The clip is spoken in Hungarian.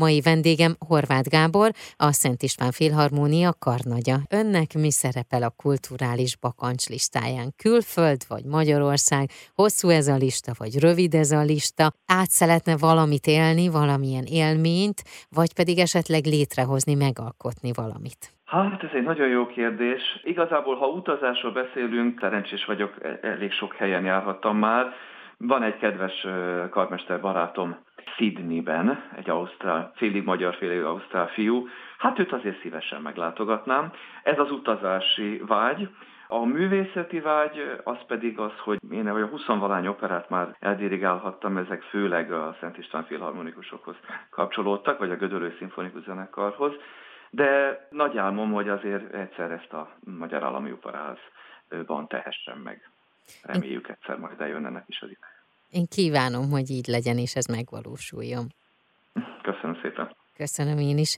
Mai vendégem Horváth Gábor, a Szent István Filharmónia karnagya. Önnek mi szerepel a kulturális bakancs listáján? Külföld vagy Magyarország? Hosszú ez a lista, vagy rövid ez a lista? Át szeretne valamit élni, valamilyen élményt, vagy pedig esetleg létrehozni, megalkotni valamit? Hát ez egy nagyon jó kérdés. Igazából, ha utazásról beszélünk, szerencsés vagyok, e- elég sok helyen járhattam már. Van egy kedves karmester barátom, Sydneyben, egy ausztrál, félig magyar, félig ausztrál fiú. Hát őt azért szívesen meglátogatnám. Ez az utazási vágy. A művészeti vágy az pedig az, hogy én vagy a 20 valány operát már eldirigálhattam, ezek főleg a Szent István filharmonikusokhoz kapcsolódtak, vagy a Gödöllő Szimfonikus Zenekarhoz. De nagy álmom, hogy azért egyszer ezt a Magyar Állami Operázban tehessem meg. Reméljük egyszer majd eljön ennek is az ideje. Én kívánom, hogy így legyen, és ez megvalósuljon. Köszönöm szépen. Köszönöm én is.